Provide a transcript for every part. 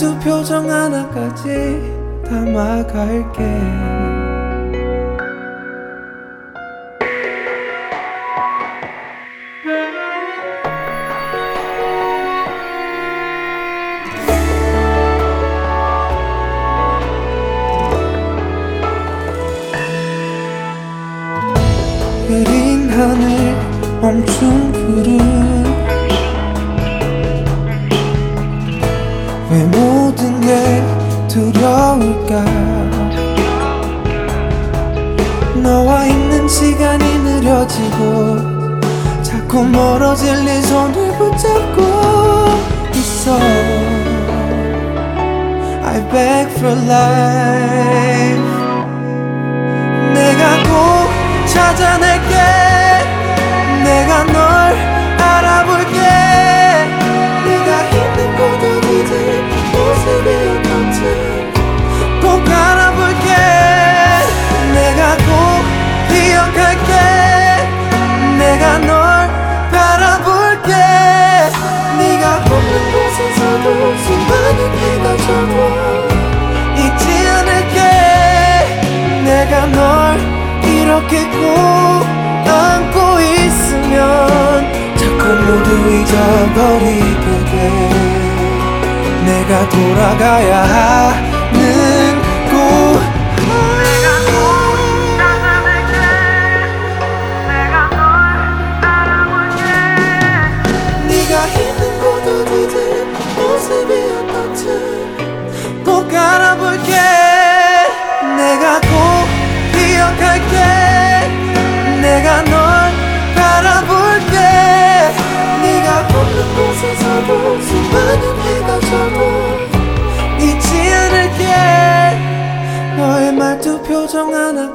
두 표정 하나까지 담아갈게.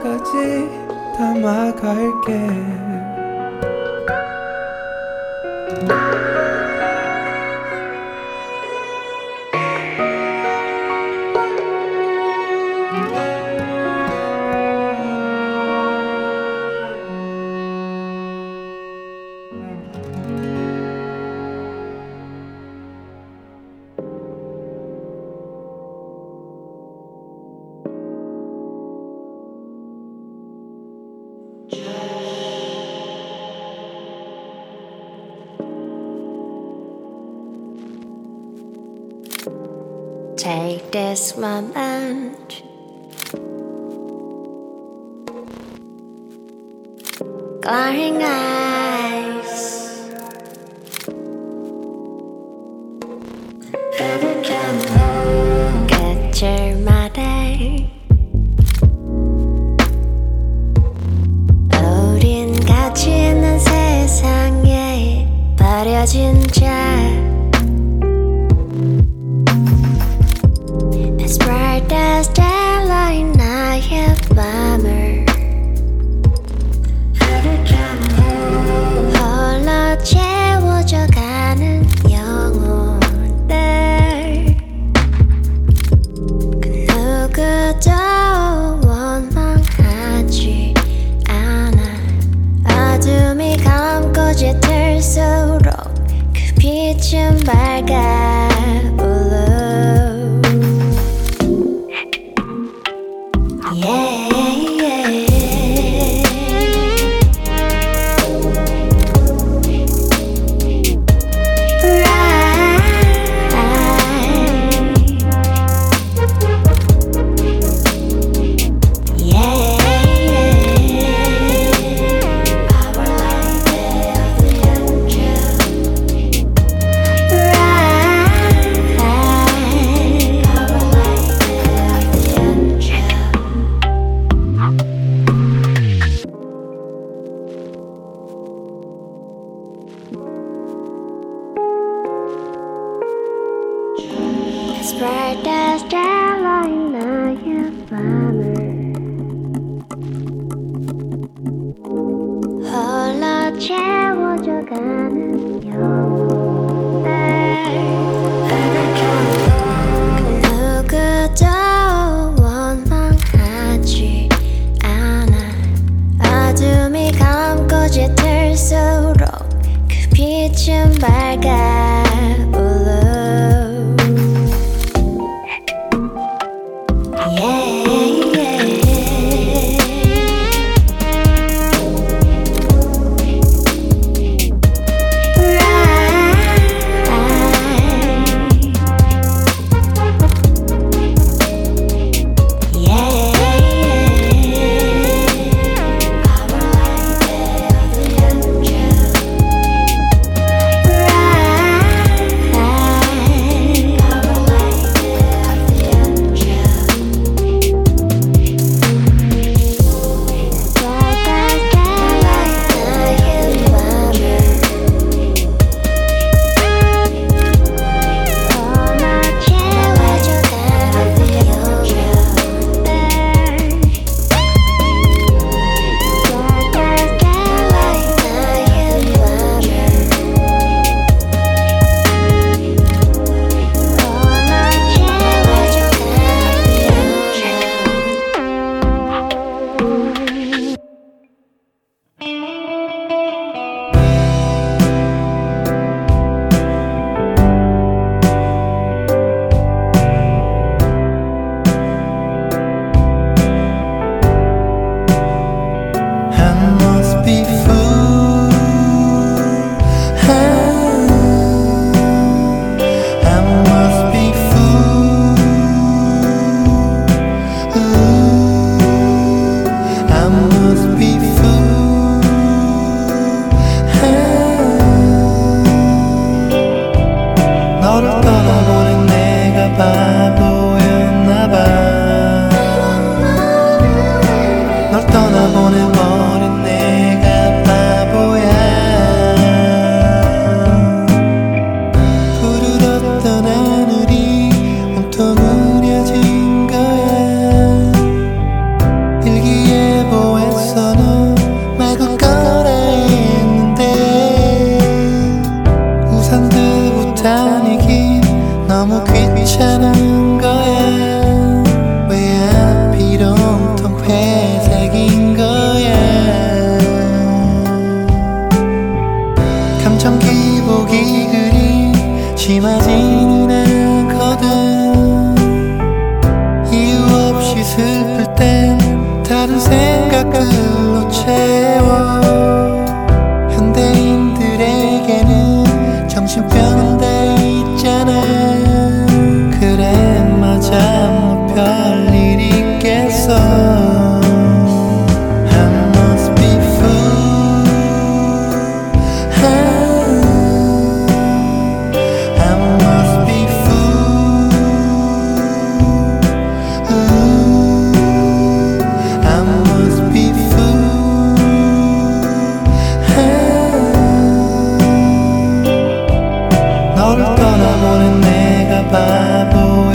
끝까지 담아갈게. des moment. Glaring eyes. Better come home. Get your mother. 어린 가치 있는 세상에 버려진 자. 갈수록 그 빛은 밝아. 너를 떠나보낸 내가 바보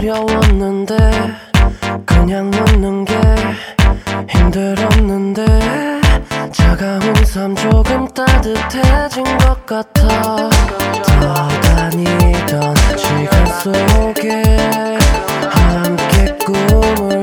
어려웠는데 그냥 웃는 게 힘들었는데 차가운 삶 조금 따뜻해진 것 같아. 떠다니던 시간 속에 함께 꿈을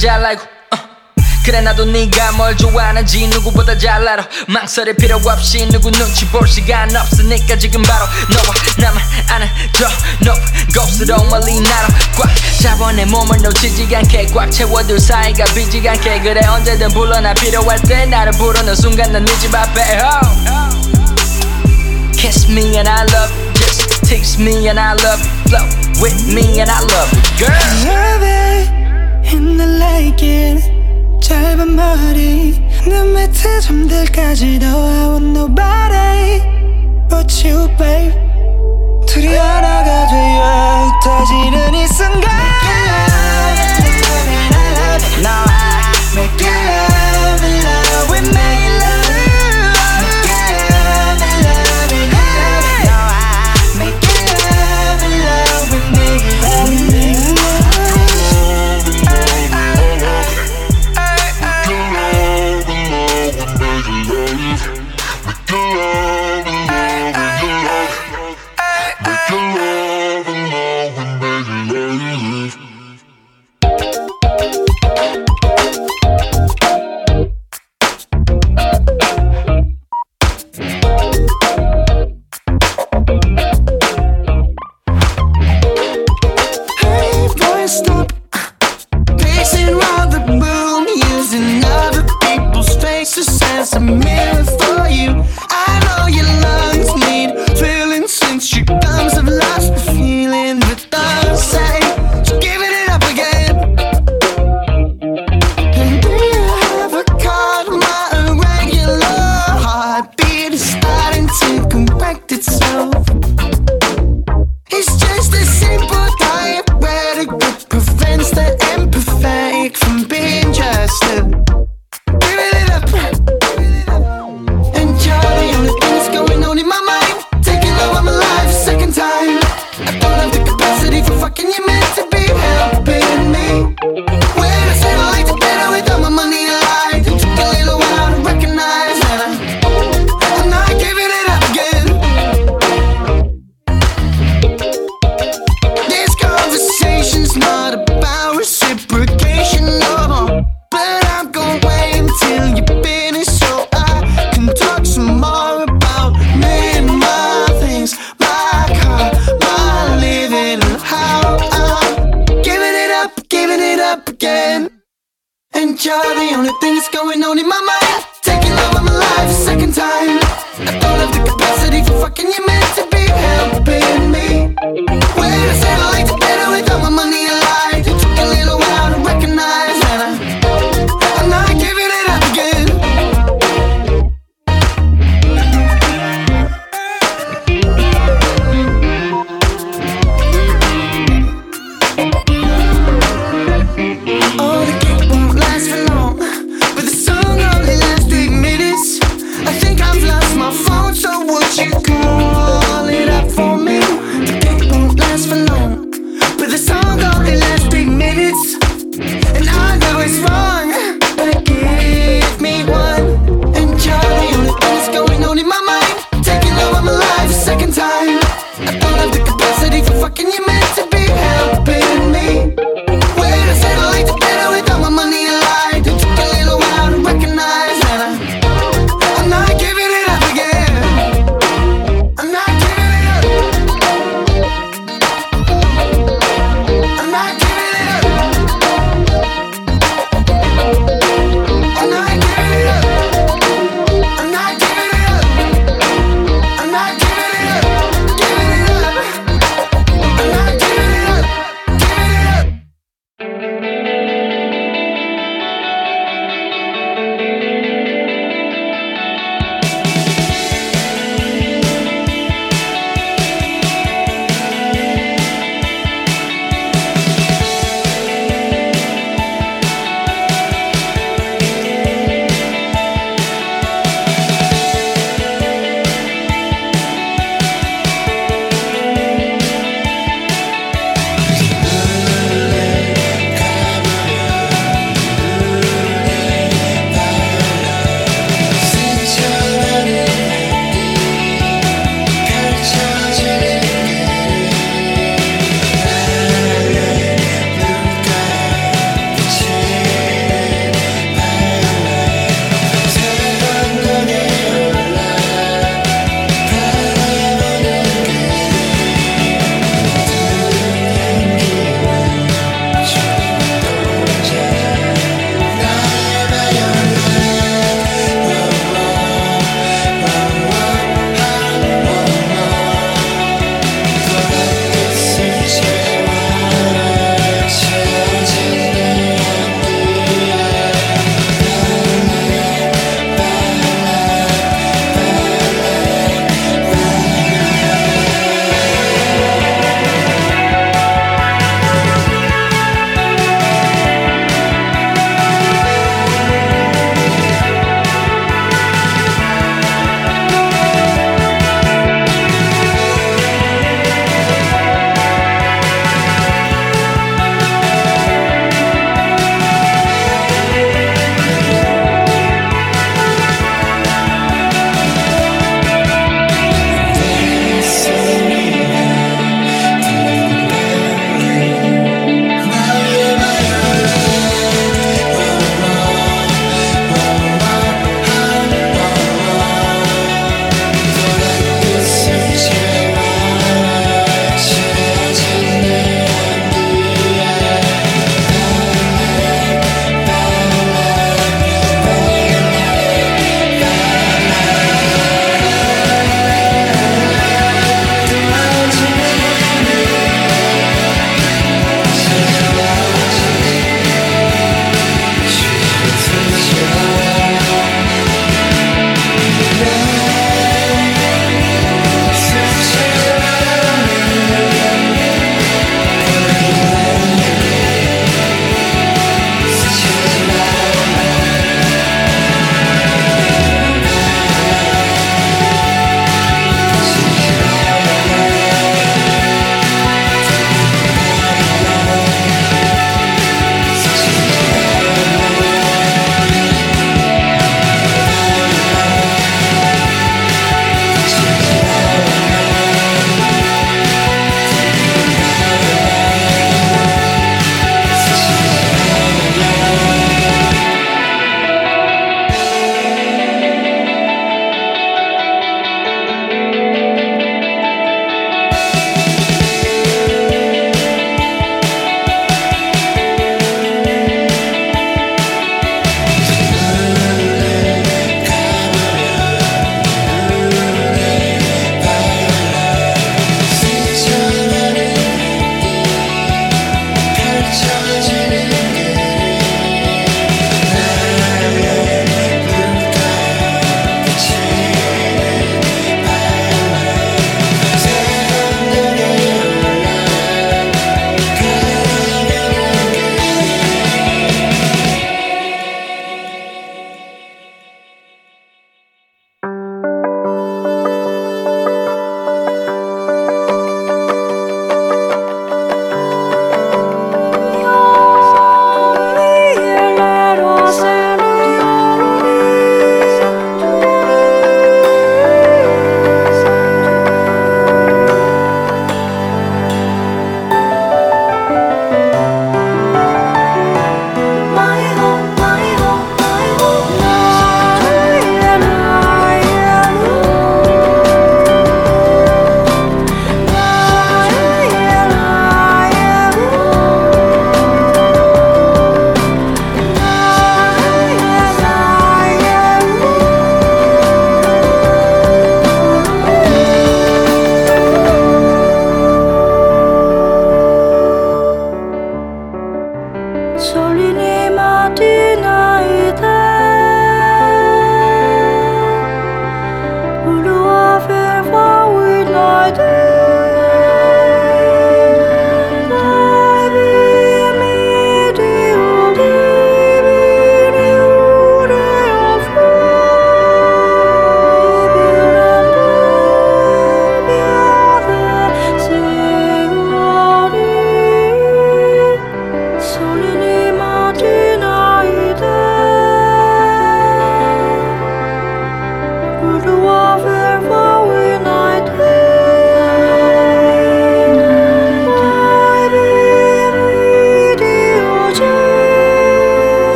잘 알고. 어. 그래 나도 네가 뭘 좋아하는지 누구보다 잘 알아. 망설일 필요 없이 누구 눈치 볼 시간 없으니까 지금 바로 너와 나만 아는 저 높은 곳으로 멀리 날아 꽉 잡아 내 몸을 놓치지 않게 꽉 채워둘 사이가 비지 않게. 그래 언제든 불러 나 필요할 때 나를 부르는 순간 난 네 집 앞에. Oh, oh, oh. Kiss me and I love you Just tease me and I love you Flow with me and I love you Girl. in the lake 이길 짧은 머리 눈 밑에 잠들까지도 I want nobody but you babe 둘이 하나가 되어 흩어지는 이 순간 No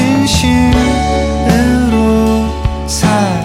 진심으로 사